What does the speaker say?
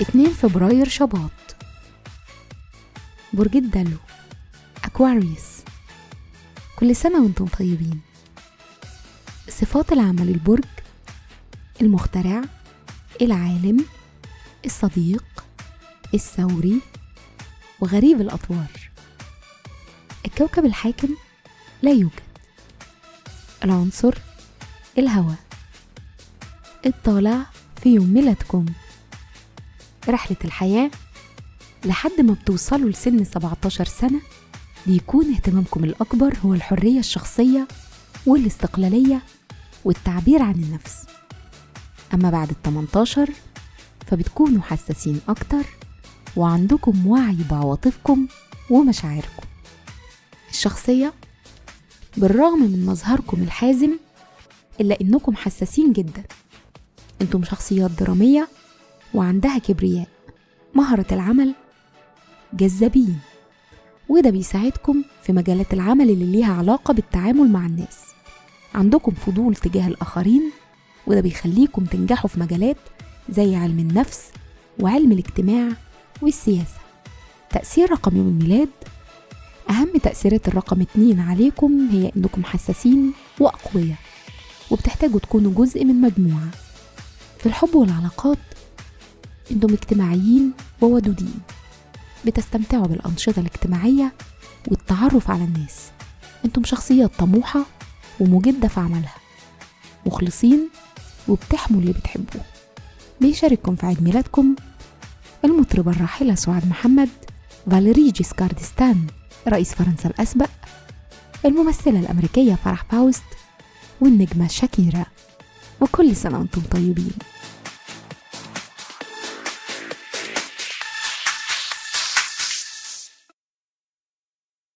اتنين فبراير شباط. برج الدلو أكواريوس. كل سنة وأنتم طيبين. صفات العمل البرج المخترع العالم الصديق الثوري وغريب الأطوار. الكوكب الحاكم لا يوجد. العنصر الهواء. الطالع في يوم ميلادكم. رحلة الحياة لحد ما بتوصلوا لسن 17 سنة بيكون اهتمامكم الأكبر هو الحرية الشخصية والاستقلالية والتعبير عن النفس. أما بعد ال 18 فبتكونوا حساسين أكتر وعندكم وعي بعواطفكم ومشاعركم. الشخصية بالرغم من مظهركم الحازم إلا إنكم حساسين جدا. أنتم شخصيات درامية وعندها كبرياء مهرة العمل جذابين وده بيساعدكم في مجالات العمل اللي ليها علاقة بالتعامل مع الناس. عندكم فضول تجاه الآخرين وده بيخليكم تنجحوا في مجالات زي علم النفس وعلم الاجتماع والسياسة. تأثير رقم يوم الميلاد أهم تأثيرات الرقم اتنين عليكم هي إنكم حساسين وأقوياء وبتحتاجوا تكونوا جزء من مجموعة. في الحب والعلاقات أنتم اجتماعيين وودودين بتستمتعوا بالأنشطة الاجتماعية والتعرف على الناس. إنتم شخصيات طموحة ومجدة في عملها مخلصين وبتحموا اللي بتحبوه. بيشارككم في عيد ميلادكم؟ المطربة الراحلة سعاد محمد فاليري جيسكاردستان رئيس فرنسا الأسبق الممثلة الأمريكية فرح فاوست والنجمة شاكيرا. وكل سنة وأنتم طيبين.